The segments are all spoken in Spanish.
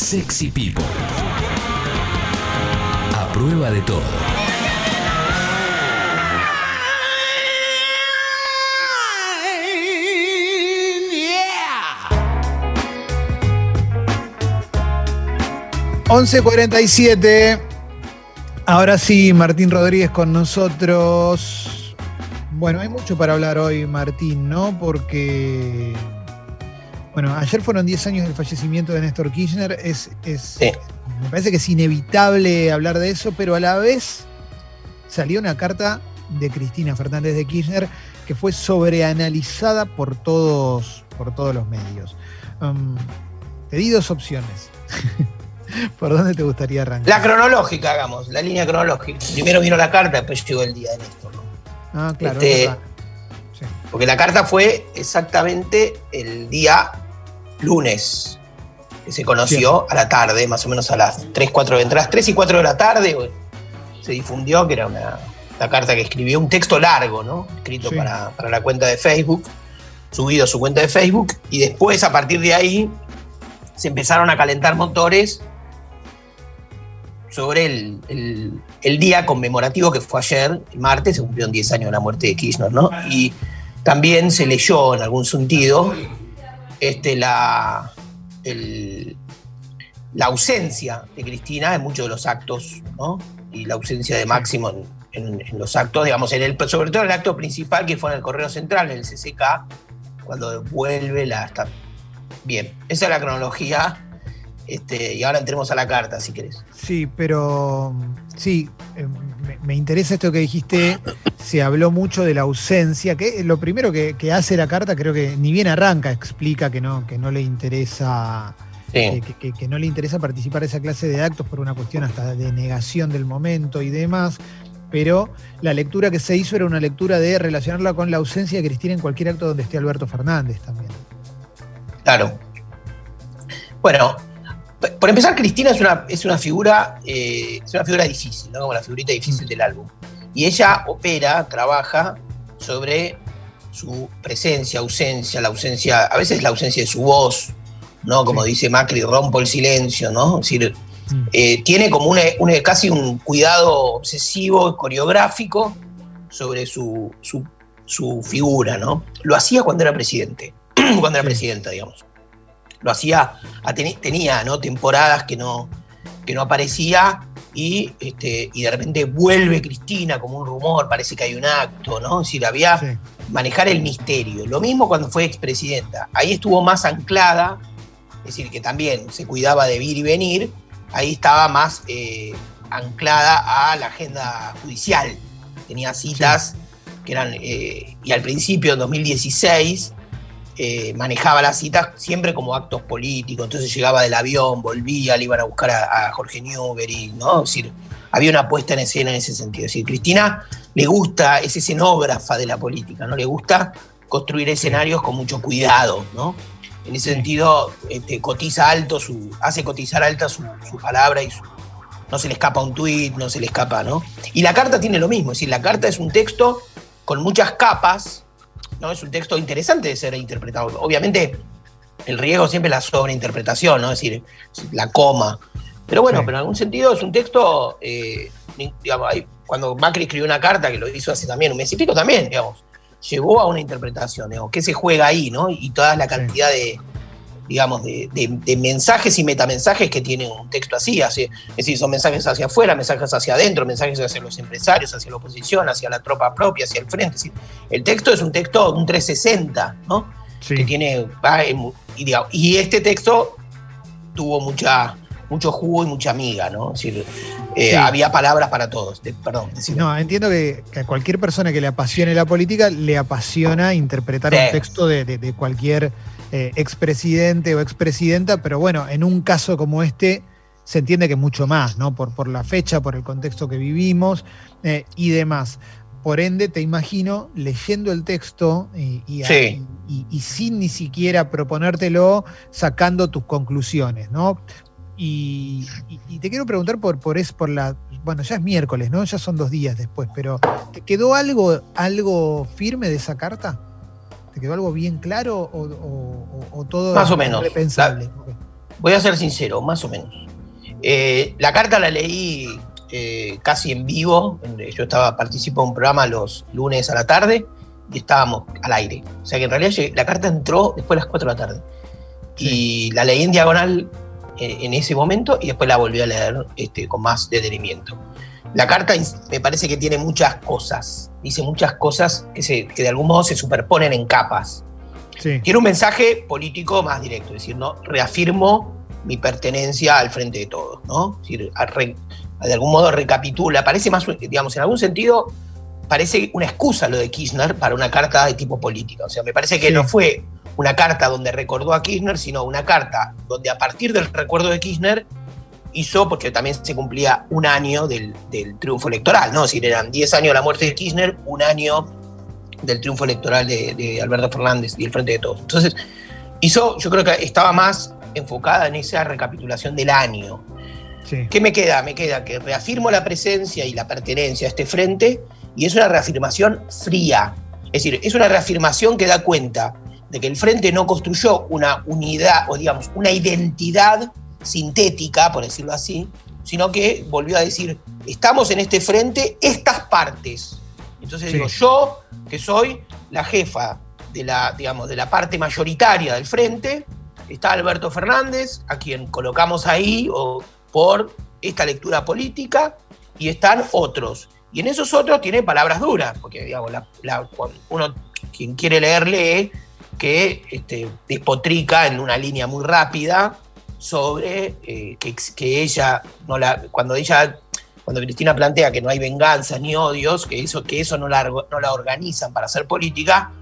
Sexy People. A prueba de todo. ...11.47... Ahora sí, Martín Rodríguez con nosotros. Bueno, hay mucho para hablar hoy, Martín, ¿no? Porque bueno, ayer fueron 10 años del fallecimiento de Néstor Kirchner. Es, Me parece que es inevitable hablar de eso, pero a la vez salió una carta de Cristina Fernández de Kirchner que fue sobreanalizada por todos, por todos los medios. Um, te di dos opciones. ¿Por dónde te gustaría arrancar? La cronológica, hagamos, la línea cronológica. Primero vino la carta, después llegó el día de Néstor. Ah, claro. Este, porque la carta fue exactamente el día lunes, que se conoció a la tarde, más o menos a las 3, 4 de entradas, 3 y 4 de la tarde, se difundió que era una, carta que escribió un texto largo, ¿no? Escrito para, la cuenta de Facebook, subido a su cuenta de Facebook, y después, a partir de ahí, se empezaron a calentar motores sobre el, día conmemorativo que fue ayer, el martes, se cumplieron 10 años de la muerte de Kirchner, ¿no? Y también se leyó en algún sentido este, la, la ausencia de Cristina en muchos de los actos, ¿no? Y la ausencia de Máximo en, los actos, digamos, en el, sobre todo en el acto principal que fue en el Correo Central, en el CCK, cuando vuelve la... Bien, esa es la cronología. Este, y ahora entremos a la carta, si querés. Sí, pero sí, eh, me, interesa esto que dijiste, se habló mucho de la ausencia, que lo primero que, hace la carta, creo que ni bien arranca, explica que no, que no le interesa. Eh, que, no le interesa participar de esa clase de actos por una cuestión hasta de negación del momento y demás, pero la lectura que se hizo era una lectura de relacionarla con la ausencia de Cristina en cualquier acto donde esté Alberto Fernández también. Claro. Bueno, por empezar, Cristina es una, es una figura, eh, es una figura difícil, ¿no? Como la figurita difícil del álbum. Y ella opera, trabaja sobre su presencia, ausencia, la ausencia, a veces la ausencia de su voz, ¿no? Como dice Macri, rompo el silencio, ¿no? Es decir, mm. eh, tiene como una, casi un cuidado obsesivo, coreográfico sobre su, su, figura, ¿no? Lo hacía cuando era presidente, cuando era presidenta, digamos lo hacía, tenía ¿no? temporadas que no, que no aparecía y, este, y de repente vuelve Cristina como un rumor, parece que hay un acto, ¿no? Es decir, había manejar el misterio. Lo mismo cuando fue expresidenta. Ahí estuvo más anclada, es decir, que también se cuidaba de ir y venir, ahí estaba más eh, anclada a la agenda judicial. Tenía citas que eran, eh, y al principio, en 2016, eh, manejaba las citas siempre como actos políticos, entonces llegaba del avión, volvía, le iban a buscar a, Jorge Newbery, ¿no? Es decir, había una puesta en escena en ese sentido. Es decir, Cristina le gusta, es escenógrafa de la política, ¿no? Le gusta construir escenarios con mucho cuidado, ¿no? En ese sentido, este, cotiza alto su, hace cotizar alta su, palabra y no se le escapa un tuit, no se le escapa, ¿no? Y la carta tiene lo mismo, es decir, la carta es un texto con muchas capas, ¿no? Es un texto interesante de ser interpretado. Obviamente, el riesgo siempre es la sobreinterpretación, ¿no? Es decir, la coma. Pero bueno, pero en algún sentido es un texto, eh, digamos, cuando Macri escribió una carta, que lo hizo hace también un mes y pico también, digamos, llegó a una interpretación, digamos, ¿qué se juega ahí, no? Y toda la cantidad de, digamos, de, mensajes y metamensajes que tiene un texto así, es decir, son mensajes hacia afuera, mensajes hacia adentro, mensajes hacia los empresarios, hacia la oposición, hacia la tropa propia, hacia el frente. el texto es un texto, un 360, ¿no? Que tiene, y, este texto tuvo mucha, mucho jugo y mucha amiga, ¿no? Es decir, eh, había palabras para todos. perdón. No, entiendo que, a cualquier persona que le apasione la política le apasiona interpretar un texto de cualquier eh, expresidente o expresidenta, pero bueno, en un caso como este se entiende que mucho más, ¿no? Por, por la fecha, por el contexto que vivimos eh, y demás. Por ende, te imagino leyendo el texto y, y, sin ni siquiera proponértelo, sacando tus conclusiones, ¿no? Y, te quiero preguntar por, por, es, por la. Bueno, ya es miércoles, ¿no? Ya son dos días después, pero ¿te quedó algo, algo firme de esa carta? ¿Te quedó algo bien claro o, todo Más o menos. repensable? Voy a ser sincero, más o menos. Eh, la carta la leí eh, casi en vivo. Yo estaba, participo en un programa los lunes a la tarde y estábamos al aire. O sea que en realidad la carta entró después de las 4 de la tarde. Y la leí en diagonal eh, en ese momento y después la volví a leer este, con más detenimiento. La carta me parece que tiene muchas cosas, dice muchas cosas que, se, que de algún modo se superponen en capas. Tiene un mensaje político más directo, es decir, ¿no? reafirmo mi pertenencia al frente de todos, ¿no? Es decir, de algún modo recapitula, parece más, digamos, en algún sentido, parece una excusa lo de Kirchner para una carta de tipo política. O sea, me parece que no fue una carta donde recordó a Kirchner, sino una carta donde a partir del recuerdo de Kirchner hizo, porque también se cumplía un año del, triunfo electoral, ¿no? Es decir, eran 10 años de la muerte de Kirchner, un año del triunfo electoral de, Alberto Fernández y el Frente de Todos. Entonces, hizo, yo creo que estaba más enfocada en esa recapitulación del año. ¿Qué me queda? Me queda que reafirmo la presencia y la pertenencia a este frente y es una reafirmación fría. Es decir, es una reafirmación que da cuenta de que el frente no construyó una unidad o digamos una identidad sintética, por decirlo así, sino que volvió a decir, estamos en este frente estas partes. Entonces digo, yo, que soy la jefa de la, digamos, de la parte mayoritaria del frente, está Alberto Fernández, a quien colocamos ahí o, por esta lectura política, y están otros. Y en esos otros tiene palabras duras, porque digamos, uno quien quiere leer lee que este, despotrica en una línea muy rápida sobre eh, que, ella, no la, cuando ella, cuando Cristina plantea que no hay venganzas ni odios, que eso, que eso no, la, no la organizan para hacer política,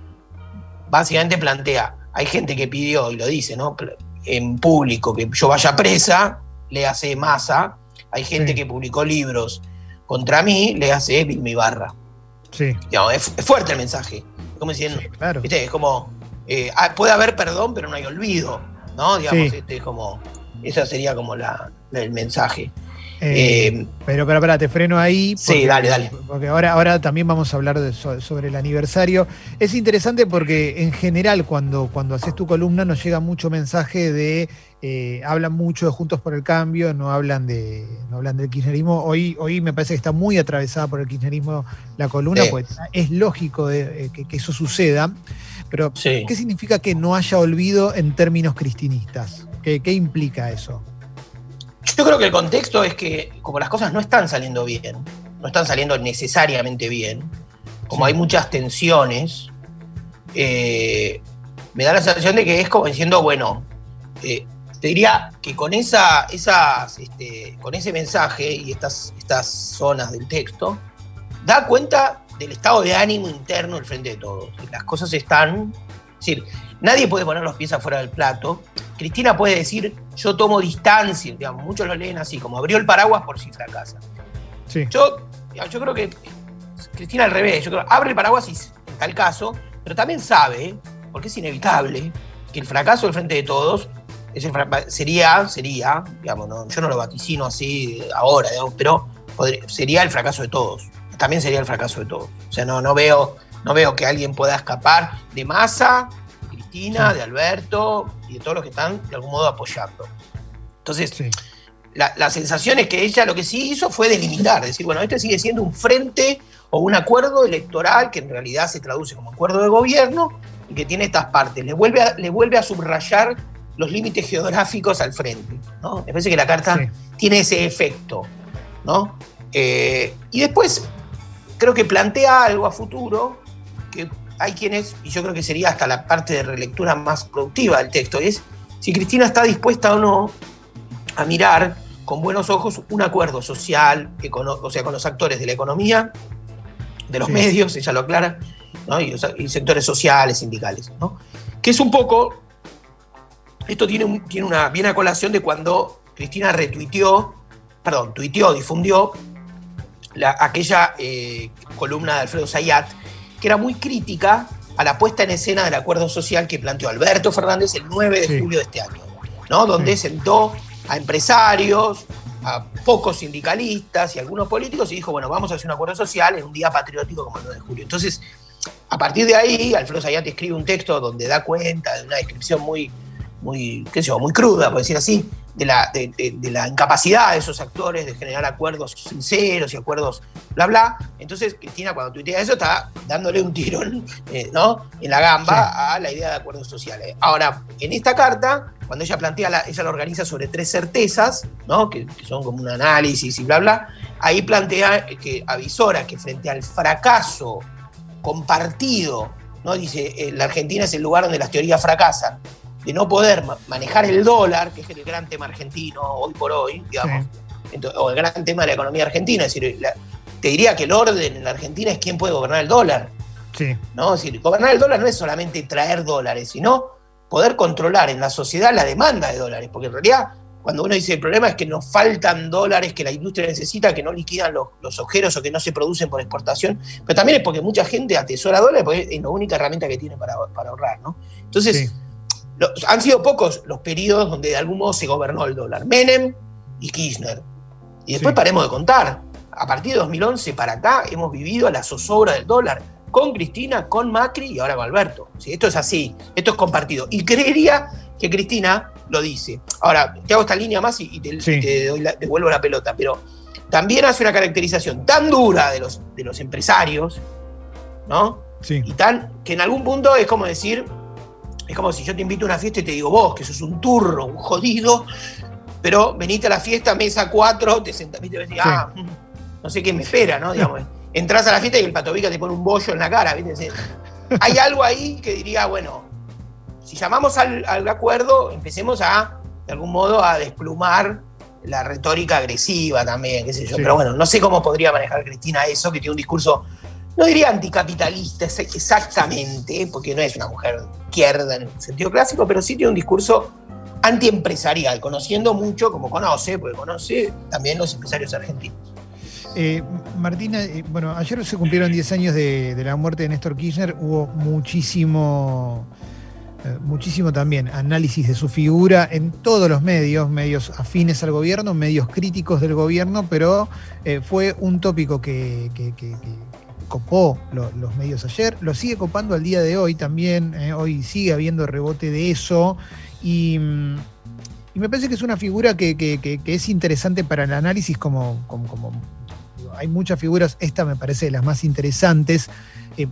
básicamente plantea, hay gente que pidió, y lo dice, ¿no? En público, que yo vaya presa, le hace masa, hay gente que publicó libros contra mí, le hace Vilma Barra. Sí. es, fuerte el mensaje. Como diciendo, es como, eh, ah, puede haber perdón, pero no hay olvido. ¿No? Digamos, este, como, esa sería como la, el mensaje. Eh, eh, pero, pero, espera, te freno ahí. sí, dale, dale. Porque ahora, ahora también vamos a hablar sobre el aniversario. Es interesante porque en general cuando, cuando haces tu columna nos llega mucho mensaje de, eh, hablan mucho de Juntos por el Cambio, no hablan, de, no hablan del kirchnerismo. Hoy, hoy me parece que está muy atravesada por el kirchnerismo la columna, pues es lógico que, que, eso suceda. Pero, ¿qué significa que no haya olvido en términos cristinistas? ¿Qué, implica eso? Yo creo que el contexto es que como las cosas no están saliendo bien, no están saliendo necesariamente bien, como hay muchas tensiones, eh, me da la sensación de que es como diciendo, bueno, eh, te diría que con, esa, esas, este, con ese mensaje y estas, estas zonas del texto, da cuenta del estado de ánimo interno del frente de todos. Las cosas están. Es decir, nadie puede poner los pies afuera del plato. Cristina puede decir, yo tomo distancia, digamos, muchos lo leen así, como abrió el paraguas por si fracasa. Sí. Yo, yo creo que Cristina al revés, yo creo abre el paraguas y en tal caso, pero también sabe, porque es inevitable, que el fracaso del frente de todos sería, sería, digamos, yo no lo vaticino así ahora, pero sería el fracaso de todos también sería el fracaso de todos. O sea, no, no, veo, no veo que alguien pueda escapar de Massa, de Cristina, de Alberto y de todos los que están de algún modo apoyando. Entonces, la, sensación es que ella lo que sí hizo fue delimitar, decir, bueno, este sigue siendo un frente o un acuerdo electoral que en realidad se traduce como acuerdo de gobierno y que tiene estas partes. Le vuelve a, le vuelve a subrayar los límites geográficos al frente. ¿no? Me parece que la carta tiene ese efecto. ¿no? Eh, y después creo que plantea algo a futuro que hay quienes, y yo creo que sería hasta la parte de relectura más productiva del texto, es si Cristina está dispuesta o no a mirar con buenos ojos un acuerdo social, o sea, con los actores de la economía, de los medios, ella lo aclara, y, sectores sociales, sindicales, ¿no? que es un poco, esto tiene, tiene una bien a colación de cuando Cristina retuiteó, perdón, tuiteó, difundió aquella eh, columna de Alfredo Zayat, que era muy crítica a la puesta en escena del acuerdo social que planteó Alberto Fernández el 9 de julio de este año, ¿no? donde sentó a empresarios, a pocos sindicalistas y algunos políticos y dijo, bueno, vamos a hacer un acuerdo social en un día patriótico como el 9 de julio. Entonces, a partir de ahí, Alfredo Zayat escribe un texto donde da cuenta de una descripción muy, muy, qué sé yo, muy cruda, por decir así, de la, de, la incapacidad de esos actores de generar acuerdos sinceros y acuerdos bla bla. Entonces, Cristina, cuando tuitea eso, está dándole un tirón eh, ¿no? en la gamba a la idea de acuerdos sociales. Ahora, en esta carta, cuando ella plantea, la, ella la organiza sobre tres certezas, ¿no? que, son como un análisis y bla bla, ahí plantea que avisora que frente al fracaso compartido, ¿no? dice, eh, la Argentina es el lugar donde las teorías fracasan de no poder manejar el dólar, que es el gran tema argentino hoy por hoy, digamos, o el gran tema de la economía argentina. Es decir, te diría que el orden en la Argentina es quién puede gobernar el dólar. Sí. ¿no? Es decir, gobernar el dólar no es solamente traer dólares, sino poder controlar en la sociedad la demanda de dólares, porque en realidad cuando uno dice el problema es que nos faltan dólares que la industria necesita, que no liquidan los, los ojeros o que no se producen por exportación, pero también es porque mucha gente atesora dólares porque es la única herramienta que tiene para, ahorrar. ¿no? Entonces, han sido pocos los periodos donde de algún modo se gobernó el dólar. Menem y Kirchner. Y después paremos de contar. A partir de 2011 para acá hemos vivido la zozobra del dólar. Con Cristina, con Macri y ahora con Alberto. Esto es así, esto es compartido. Y creería que Cristina lo dice. Ahora, te hago esta línea más y, te, devuelvo la pelota, pero también hace una caracterización tan dura de los, de los empresarios, ¿no? Sí. Y tan que en algún punto es como decir, es como si yo te invito a una fiesta y te digo, vos, que sos un turro, un jodido, pero venite a la fiesta, mesa 4, te sentás y te decís, ah, mm, no sé qué me espera, ¿no? Digamos, entras a la fiesta y el patobica te pone un bollo en la cara, ¿viste? Hay algo ahí que diría, bueno, si llamamos al, acuerdo, empecemos a, de algún modo, a desplumar la retórica agresiva también, qué sé yo. Pero bueno, no sé cómo podría manejar Cristina eso, que tiene un discurso no diría anticapitalista exactamente, porque no es una mujer izquierda en el sentido clásico, pero sí tiene un discurso antiempresarial, conociendo mucho, como conoce, porque conoce también los empresarios argentinos. Eh, Martina, eh, bueno, ayer se cumplieron 10 años de, la muerte de Néstor Kirchner, hubo muchísimo, eh, muchísimo también análisis de su figura en todos los medios, medios afines al gobierno, medios críticos del gobierno, pero fue un tópico que copó los medios ayer, lo sigue copando al día de hoy también, eh, hoy sigue habiendo rebote de eso y, mm, me parece que es una figura que, es interesante para el análisis como, como, hay muchas figuras, esta me parece de las más interesantes. Eh,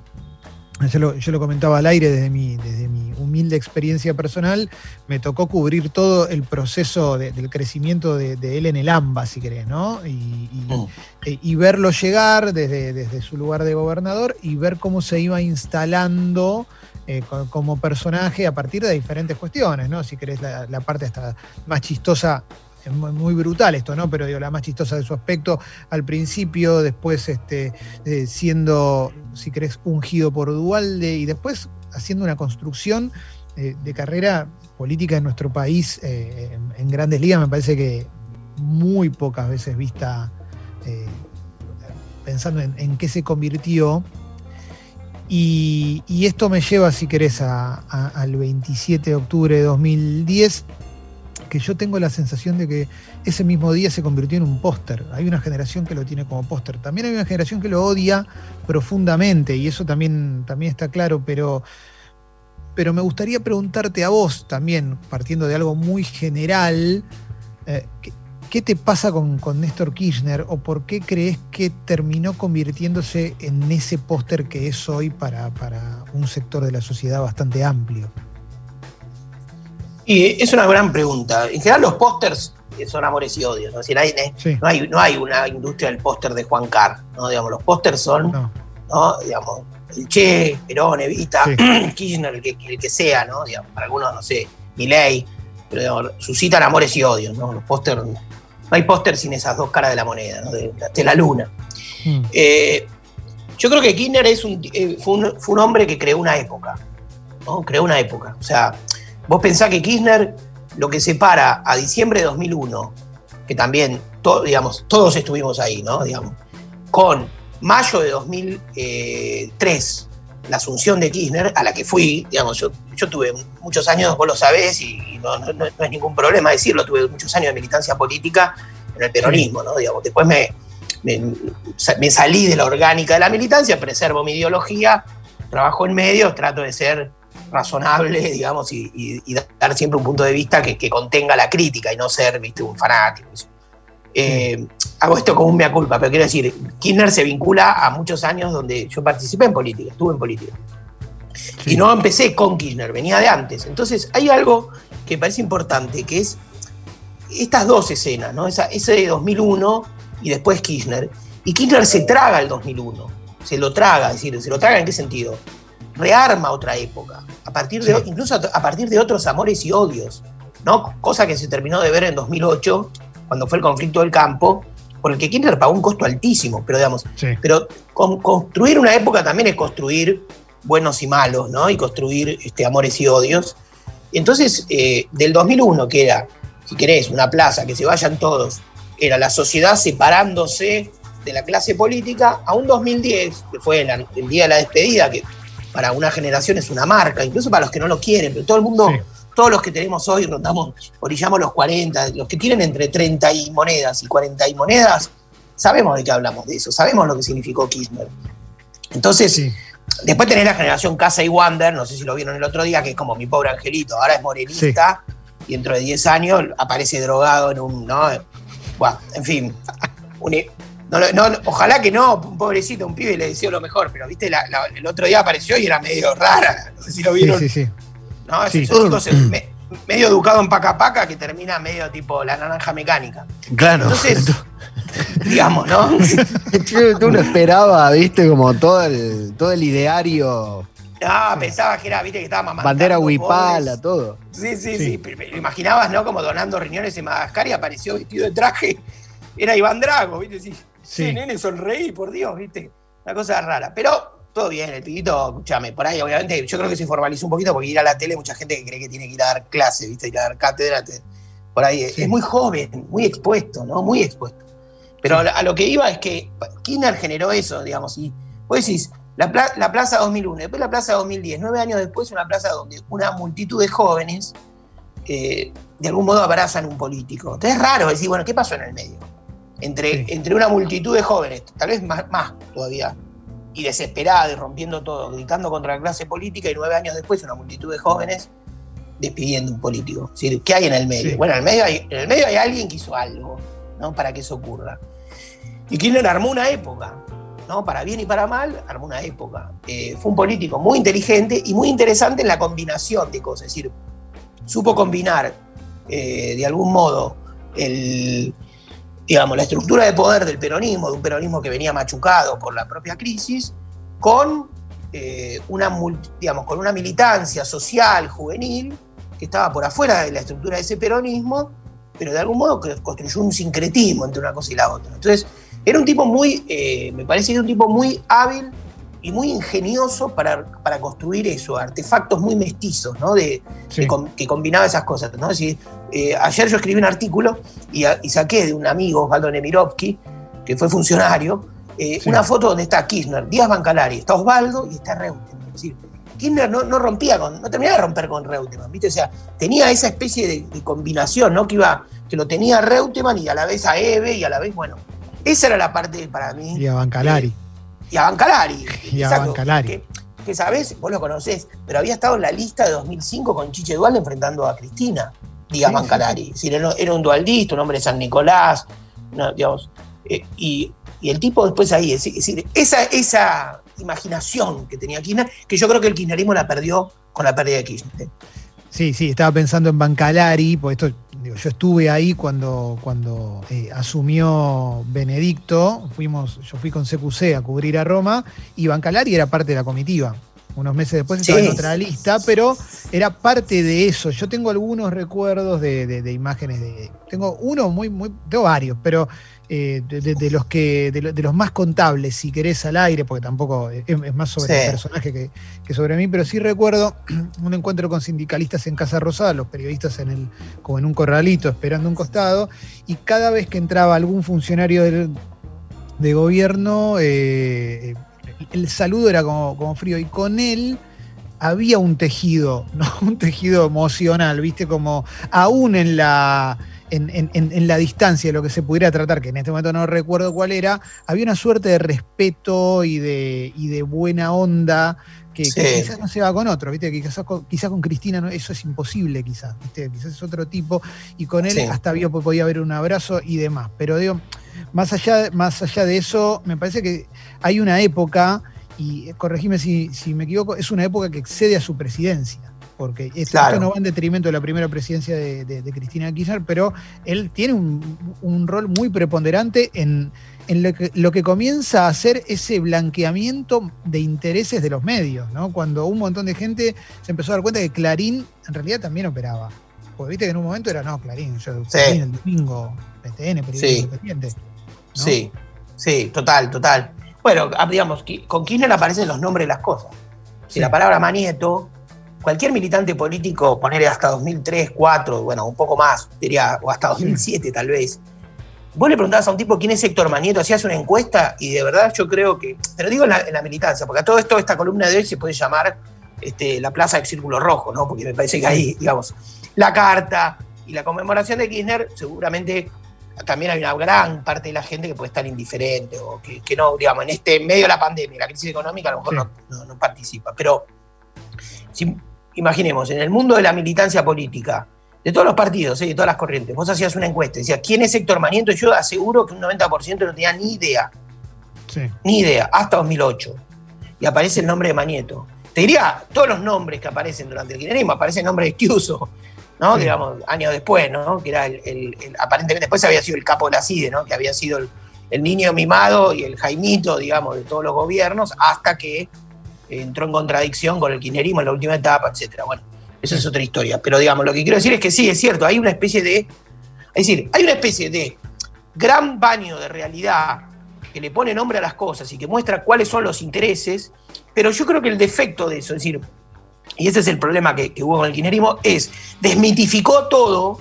yo lo, comentaba al aire desde mi, desde mi humilde experiencia personal, me tocó cubrir todo el proceso del crecimiento de, él en el AMBA, si querés, ¿no? Y, mm. e, verlo llegar desde, desde, su lugar de gobernador y ver cómo se iba instalando eh, como personaje a partir de diferentes cuestiones, ¿no? Si querés, la, la parte hasta más chistosa es muy brutal esto, ¿no? Pero digo, la más chistosa de su aspecto al principio, después este, eh, siendo, si querés, ungido por Dualde y después haciendo una construcción eh, de carrera política en nuestro país eh, en, grandes ligas, me parece que muy pocas veces vista pensando en, qué se convirtió. Y, esto me lleva, si querés, al 27 de octubre de 2010 yo tengo la sensación de que ese mismo día se convirtió en un póster. Hay una generación que lo tiene como póster. También hay una generación que lo odia profundamente y eso también, también está claro, pero, pero me gustaría preguntarte a vos también, partiendo de algo muy general, eh, ¿qué, te pasa con, con Néstor Kirchner o por qué crees que terminó convirtiéndose en ese póster que es hoy para, para un sector de la sociedad bastante amplio? Y es una gran pregunta. En general los pósters son amores y odios. ¿no? hay, no, hay, una industria del póster de Juan Carr. ¿no? Digamos, los pósters son, no. Digamos, el Che, Perón, Evita, Kirchner, el que, el que sea, ¿no? Digamos, para algunos, no sé, Milei, pero suscitan amores y odios, ¿no? Los pósters, no hay póster sin esas dos caras de la moneda, ¿no? de, la luna. Hmm. Eh, yo creo que Kirchner es un, eh, fue, un, fue un hombre que creó una época, ¿no? Creó una época. O sea, Vos pensás que Kirchner, lo que separa a diciembre de 2001, que también, digamos, todos estuvimos ahí, ¿no? Digamos, con mayo de 2003, la asunción de Kirchner, a la que fui, digamos, yo, tuve muchos años, vos lo sabés, y, no, es ningún problema decirlo, tuve muchos años de militancia política en el peronismo, ¿no? Digamos, después me, me, salí de la orgánica de la militancia, preservo mi ideología, trabajo en medios, trato de ser razonable, digamos, y, dar siempre un punto de vista que, contenga la crítica y no ser, viste, un fanático. Eh, hago esto como un mea culpa, pero quiero decir, Kirchner se vincula a muchos años donde yo participé en política, estuve en política. Y no empecé con Kirchner, venía de antes. Entonces, hay algo que parece importante, que es estas dos escenas, ¿no? Esa, ese de 2001 y después Kirchner. Y Kirchner se traga el 2001, se lo traga, es decir, se lo traga en qué sentido? Rearma otra época, a partir de, incluso a partir de otros amores y odios, ¿no? Cosa que se terminó de ver en 2008, cuando fue el conflicto del campo, por el que Kirchner pagó un costo altísimo, pero digamos, pero construir una época también es construir buenos y malos, ¿no? Y construir este, amores y odios. Entonces, eh, del 2001, que era, si querés, una plaza, que se vayan todos, era la sociedad separándose de la clase política, a un 2010, que fue el, día de la despedida, que para una generación es una marca, incluso para los que no lo quieren, pero todo el mundo, todos los que tenemos hoy, rondamos, orillamos los 40, los que tienen entre 30 y monedas y 40 y monedas, sabemos de qué hablamos de eso, sabemos lo que significó Kirchner. Entonces, Después tenés la generación Casa y Wander, no sé si lo vieron el otro día, que es como mi pobre angelito, ahora es morenista y dentro de 10 años aparece drogado en un. ¿no? Bueno, en fin. Ojalá que no, un pobrecito, un pibe le deseo lo mejor, pero viste, el otro día apareció y era medio rara. No sé si lo vieron. Sí, sí, sí. ¿no? Esos medio educado en paca paca que termina medio tipo la naranja mecánica. Claro. Entonces, digamos, ¿no? Tú no esperaba, viste, como todo el, todo el ideario. No, pensaba que era, viste, que estaba mamando. Bandera huipala, todo. Sí, sí, sí, Lo imaginabas, ¿no? Como donando riñones en Madagascar y apareció vestido de traje. Era Iván Drago, viste, sí. Sí, nene, sonreí, por Dios, viste. Una cosa rara. Pero todo bien, el pibito, escúchame, por ahí obviamente yo creo que se formalizó un poquito porque ir a la tele mucha gente que cree que tiene que ir a dar clase, ¿viste? Ir a dar cátedra, por ahí es muy joven, muy expuesto, ¿no? Muy expuesto. Pero a lo que iba es que Kirchner generó eso, digamos, y vos decís, la, Plaza 2001, después la Plaza 2010, nueve años después una plaza donde una multitud de jóvenes eh, de algún modo abrazan un político. Entonces es raro decir, bueno, ¿qué pasó en el medio? Entre, entre una multitud de jóvenes, tal vez más, más todavía, y desesperada y rompiendo todo, gritando contra la clase política y nueve años después una multitud de jóvenes despidiendo un político. ¿qué hay en el medio? Bueno, en el medio, hay, en el medio hay alguien que hizo algo ¿no? para que eso ocurra. Y Kirchner armó una época, ¿no? para bien y para mal, armó una época. Eh, fue un político muy inteligente y muy interesante en la combinación de cosas, es decir, supo combinar eh, de algún modo el, digamos, la estructura de poder del peronismo, de un peronismo que venía machucado por la propia crisis, con, eh, una, digamos, con una militancia social, juvenil, que estaba por afuera de la estructura de ese peronismo, pero de algún modo construyó un sincretismo entre una cosa y la otra. Entonces, era un tipo muy, eh, me parece era un tipo muy hábil y muy ingenioso para, para construir eso, artefactos muy mestizos, ¿no? De, que combinaba esas cosas, ¿no? Es decir, eh, ayer yo escribí un artículo y, saqué de un amigo, Osvaldo Nemirovsky, que fue funcionario, eh, una foto donde está Kirchner, Díaz Bancalari, está Osvaldo y está Reutemann. Es decir, Kirchner no, rompía con, no terminaba de romper con Reutemann, ¿viste? O sea, tenía esa especie de, combinación, ¿no? Que iba, que lo tenía Reutemann y a la vez a Eve y a la vez, bueno, esa era la parte para mí. Y a Bancalari y a Bancalari. Y a Bancalari. Que, sabes, vos lo conocés, pero había estado en la lista de 2005 con Chiche Dual enfrentando a Cristina, diga Bancalari. era, un dualdista, un hombre de San Nicolás, digamos. Eh, y, el tipo después ahí, es decir, esa, esa imaginación que tenía Kirchner, que yo creo que el kirchnerismo la perdió con la pérdida de Kirchner. Sí, sí, estaba pensando en Bancalari, porque esto yo estuve ahí cuando, cuando eh, asumió Benedicto, fuimos, yo fui con CQC a cubrir a Roma y Bancalari era parte de la comitiva. Unos meses después estaba en otra lista, pero era parte de eso. Yo tengo algunos recuerdos de, imágenes de. Tengo uno muy, muy. Tengo varios, pero eh, de, los que de, los más contables, si querés, al aire, porque tampoco es, más sobre el personaje que, sobre mí, pero sí recuerdo un encuentro con sindicalistas en Casa Rosada, los periodistas en el, como en un corralito esperando un costado, y cada vez que entraba algún funcionario de gobierno, eh, el saludo era como, como frío, y con él había un tejido, ¿no? un tejido emocional, viste, como aún en la en, la distancia de lo que se pudiera tratar, que en este momento no recuerdo cuál era, había una suerte de respeto y de, y de buena onda que, quizás no se va con otro, ¿viste? Que quizás con, con Cristina eso es imposible, quizás, Quizás es otro tipo, y con él hasta había, podía haber un abrazo y demás. Pero digo, más allá, más allá de eso, me parece que hay una época, y corregime si, si me equivoco, es una época que excede a su presidencia porque esto, no va en detrimento de la primera presidencia de, Cristina Kirchner, pero él tiene un, rol muy preponderante en, lo, que, comienza a hacer ese blanqueamiento de intereses de los medios, ¿no? Cuando un montón de gente se empezó a dar cuenta que Clarín en realidad también operaba. Porque viste que en un momento era, no, Clarín, yo, Clarín el domingo, PTN, periodismo sí. independiente. Sí, sí, total, total. Bueno, ah, digamos, con Kirchner aparecen los nombres de las cosas. Si la palabra Manieto cualquier militante político, ponerle hasta 2003, 2004, bueno, un poco más, diría, o hasta 2007 tal vez, vos le preguntabas a un tipo quién es Héctor Manieto, hacías una encuesta y de verdad yo creo que, pero digo en la, militancia, porque a todo esto, esta columna de hoy se puede llamar este, la Plaza del Círculo Rojo, ¿no? Porque me parece que ahí, digamos, la carta y la conmemoración de Kirchner, seguramente también hay una gran parte de la gente que puede estar indiferente o que, no, digamos, en este medio de la pandemia, la crisis económica, a lo mejor no, no, participa. Pero si, imaginemos, en el mundo de la militancia política, de todos los partidos, ¿eh? de todas las corrientes, vos hacías una encuesta, decías, ¿quién es Héctor Maniento? Yo aseguro que un 90% no tenía ni idea. Ni idea, hasta 2008. Y aparece el nombre de Manieto. Te diría, todos los nombres que aparecen durante el kirchnerismo, aparece el nombre de Estiuso, ¿no? Digamos, años después, ¿no? Que era el, aparentemente después había sido el capo de la CIDE, ¿no? Que había sido el, el niño mimado y el jaimito, digamos, de todos los gobiernos, hasta que entró en contradicción con el kirchnerismo en la última etapa, etcétera. Bueno, eso es otra historia. Pero digamos, lo que quiero decir es que sí, es cierto, hay una especie de. Es decir, hay una especie de gran baño de realidad que le pone nombre a las cosas y que muestra cuáles son los intereses, pero yo creo que el defecto de eso, es decir, y ese es el problema que, hubo con el kirchnerismo, es desmitificó todo,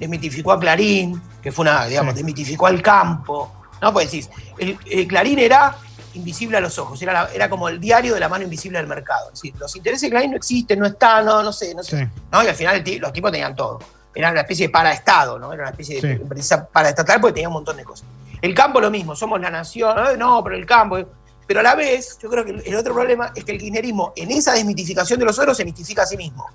desmitificó a Clarín, que fue una, digamos, desmitificó al campo, ¿no? Pues decís, el Clarín era invisible a los ojos, era, era como el diario de la mano invisible del mercado. Es decir, los intereses de Klein no existen, no están, no, no sé, no sé. ¿no? Y al final los tipos tenían todo. Era una especie de paraestado, ¿no? Era una especie de empresa paraestatal porque tenía un montón de cosas. El campo lo mismo, somos la nación, no, pero el campo. Pero a la vez, yo creo que el otro problema es que el kirchnerismo, en esa desmitificación de los otros, se mitifica a sí mismo.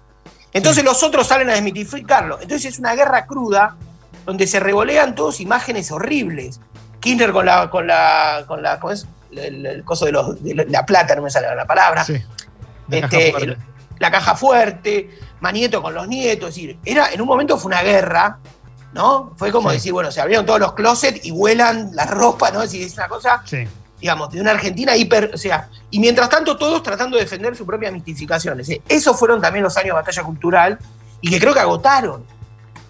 Entonces los otros salen a desmitificarlo. Entonces es una guerra cruda donde se revolean todos imágenes horribles. Kirchner con la, con la, con la, el, coso de, los, la plata, no me sale la palabra. La, este, caja la, caja fuerte, Manieto con los nietos. Es decir, era, en un momento fue una guerra, ¿no? Fue como decir, bueno, se abrieron todos los closets y vuelan la ropa, ¿no? Es decir, es una cosa, digamos, de una Argentina hiper. O sea, y mientras tanto, todos tratando de defender su propia mistificación. Es decir, esos fueron también los años de batalla cultural y que creo que agotaron.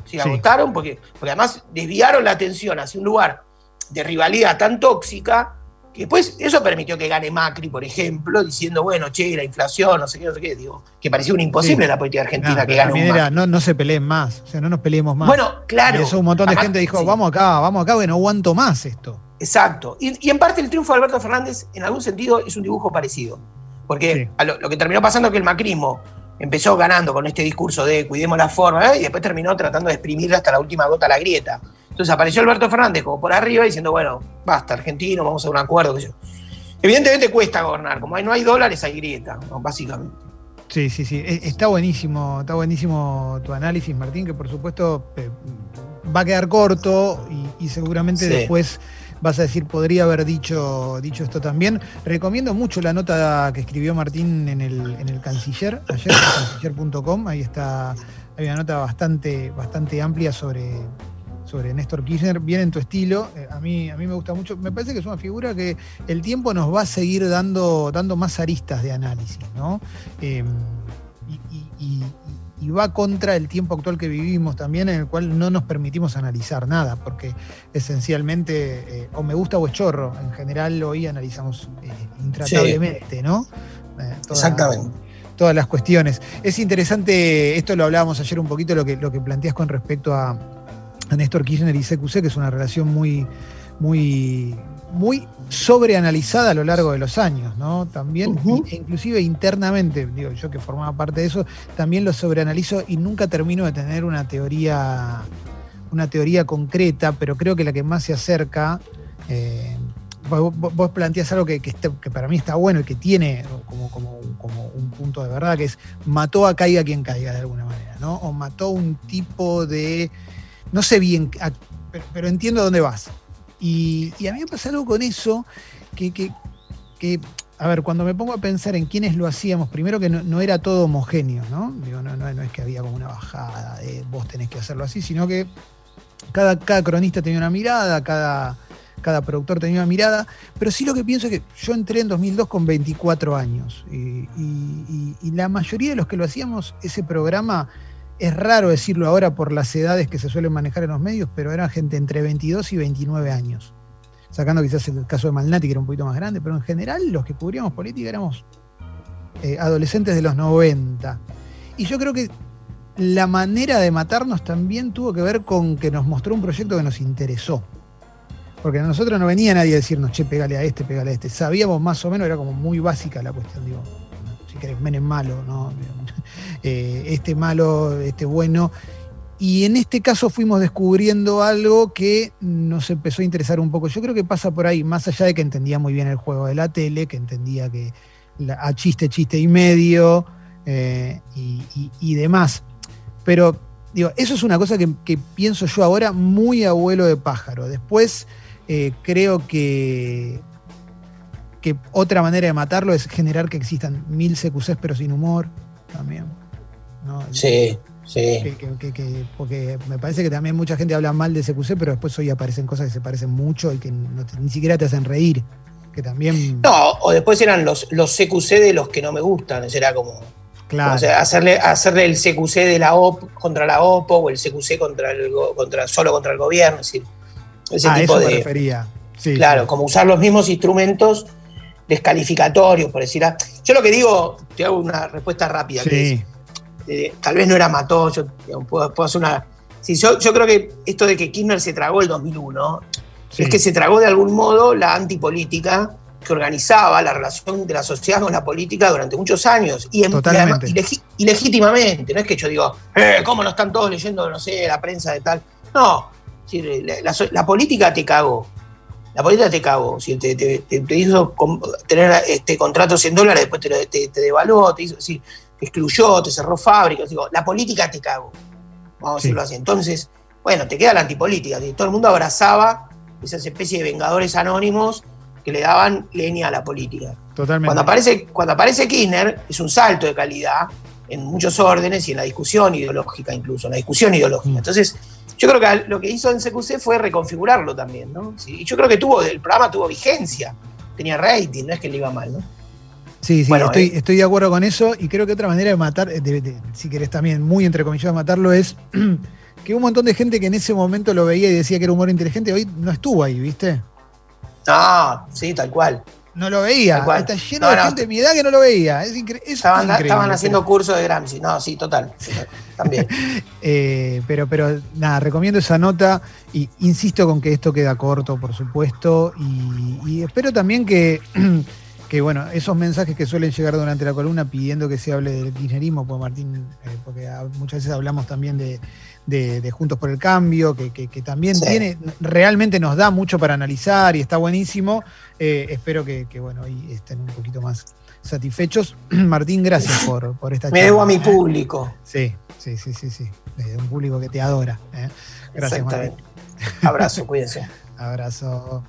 Sí, agotaron porque, porque además desviaron la atención hacia un lugar de rivalidad tan tóxica que después eso permitió que gane Macri, por ejemplo, diciendo, bueno, che, la inflación, no sé qué, no sé qué, digo, que parecía un imposible en la política argentina que gane un era, no, no, se peleen más, o sea, no nos peleemos más. Bueno, claro. Y eso un montón de gente dijo, vamos acá, vamos acá, bueno, aguanto más esto. Exacto. Y, en parte el triunfo de Alberto Fernández, en algún sentido, es un dibujo parecido. Porque lo, que terminó pasando es que el macrismo empezó ganando con este discurso de cuidemos la forma, ¿eh? y después terminó tratando de exprimir hasta la última gota la grieta. Entonces apareció Alberto Fernández como por arriba diciendo, bueno, basta, argentino, vamos a un acuerdo. Que yo. Evidentemente cuesta gobernar, como no hay dólares, hay grieta, básicamente. Sí, sí, sí. E, está buenísimo, está buenísimo tu análisis, Martín, que por supuesto eh, va a quedar corto y, seguramente después vas a decir, podría haber dicho, dicho esto también. Recomiendo mucho la nota que escribió Martín en el, en el Canciller, ayer, canciller.com, ahí está, hay una nota bastante, bastante amplia sobre, sobre Néstor Kirchner, bien en tu estilo. Eh, a, mí, a mí me gusta mucho. Me parece que es una figura que el tiempo nos va a seguir dando, dando más aristas de análisis, ¿no? Em, y, va contra el tiempo actual que vivimos también, en el cual no nos permitimos analizar nada, porque esencialmente eh, o me gusta o es chorro. En general hoy analizamos eh, intratablemente, ¿no? Exactamente todas las cuestiones. Es interesante, esto lo hablábamos ayer un poquito, lo que, lo que planteas con respecto a, a Néstor Kirchner y CQC, que es una relación muy, muy, muy sobreanalizada a lo largo de los años, ¿no? También, e inclusive internamente, digo, yo que formaba parte de eso, también lo sobreanalizo y nunca termino de tener una teoría una teoría concreta, pero creo que la que más se acerca, eh, vos, vos, planteás algo que, que, para mí está bueno y que tiene como, como, como, un punto de verdad, que es mató a caiga quien caiga de alguna manera, ¿no? O mató un tipo de, no sé bien, pero, entiendo a dónde vas. Y, a mí me pasa algo con eso que, que, que a ver, cuando me pongo a pensar en quiénes lo hacíamos, primero que no, era todo homogéneo, ¿no? No, es que había como una bajada de vos tenés que hacerlo así, sino que cada, cada cronista tenía una mirada, cada, cada productor tenía una mirada, pero sí lo que pienso es que yo entré en 2002 con 24 años y la mayoría de los que lo hacíamos, ese programa, es raro decirlo ahora por las edades que se suelen manejar en los medios, pero era gente entre 22 y 29 años sacando quizás el caso de Malnati, que era un poquito más grande, pero en general los que cubríamos política éramos eh, adolescentes de los 90. Y yo creo que la manera de matarnos también tuvo que ver con que nos mostró un proyecto que nos interesó. Porque a nosotros no venía nadie a decirnos, che, pégale a este, pégale a este. Sabíamos más o menos, era como muy básica la cuestión, digo, Menem malo, ¿no? Eh, este malo, este bueno. Y en este caso fuimos descubriendo algo que nos empezó a interesar un poco. Yo creo que pasa por ahí, más allá de que entendía muy bien el juego de la tele, que entendía que a chiste, chiste y medio eh, y, demás. Pero digo, eso es una cosa que, pienso yo ahora muy abuelo de pájaro. Después eh, creo que, que otra manera de matarlo es generar que existan mil CQCs pero sin humor también. Sí. Sí. porque me parece que también mucha gente habla mal de CQC, pero después hoy aparecen cosas que se parecen mucho y que ni siquiera te hacen reír. Que también. No, o después eran los, los CQC de los que no me gustan. Era como. Claro. hacerle, hacerle el CQC de la OP contra la OPO o el CQC contra el, contra, solo contra el gobierno. Es decir, ese ah, tipo eso de. Me refería. claro, como usar los mismos instrumentos descalificatorios, por decir. Yo lo que digo, te hago una respuesta rápida. Que eh, tal vez no era mató, yo puedo, hacer una... Sí, yo, creo que esto de que Kirchner se tragó el 2001 es que se tragó de algún modo la antipolítica que organizaba la relación de la sociedad con la política durante muchos años. Y, en, y, legítimamente, no es que yo digo, eh, ¿cómo no están todos leyendo, no sé, la prensa de tal? No, la, política te cagó. La política te cagó. Si te, te, hizo tener este, contratos en dólares, después te, te, devaluó, te hizo excluyó, te cerró fábricas. Digo, la política te cago. Vamos a decirlo así. Entonces, bueno, te queda la antipolítica. Todo el mundo abrazaba esas especies de vengadores anónimos que le daban leña a la política. Totalmente. Cuando aparece, cuando aparece Kirchner, es un salto de calidad en muchos órdenes y en la discusión ideológica incluso, en la discusión ideológica. Mm. Entonces, yo creo que lo que hizo en CQC fue reconfigurarlo también, ¿no? y yo creo que tuvo, el programa tuvo vigencia, tenía rating, no es que le iba mal, ¿no? Sí, sí, estoy, eh. estoy, de acuerdo con eso y creo que otra manera de matar, si querés también muy entre comillas matarlo, es que un montón de gente que en ese momento lo veía y decía que era humor inteligente, hoy no estuvo ahí, ¿viste? Ah, sí, tal cual. No lo veía. Está lleno de gente de mi edad que no lo veía. Es, estaban, estaban, haciendo curso de Gramsci. No, sí, total. también. Eh, pero, pero nada, recomiendo esa nota y insisto con que esto queda corto, por supuesto. y espero también que que bueno, esos mensajes que suelen llegar durante la columna pidiendo que se hable del kirchnerismo, pues Martín, eh, porque muchas veces hablamos también de, Juntos por el Cambio, que, también tiene, realmente nos da mucho para analizar y está buenísimo. Eh, espero que, bueno, hoy estén un poquito más satisfechos. Martín, gracias por, por esta Me debo a mi público. Sí, sí, sí, sí, sí. Un público que te adora. Gracias, Martín. Abrazo, cuídense. Abrazo.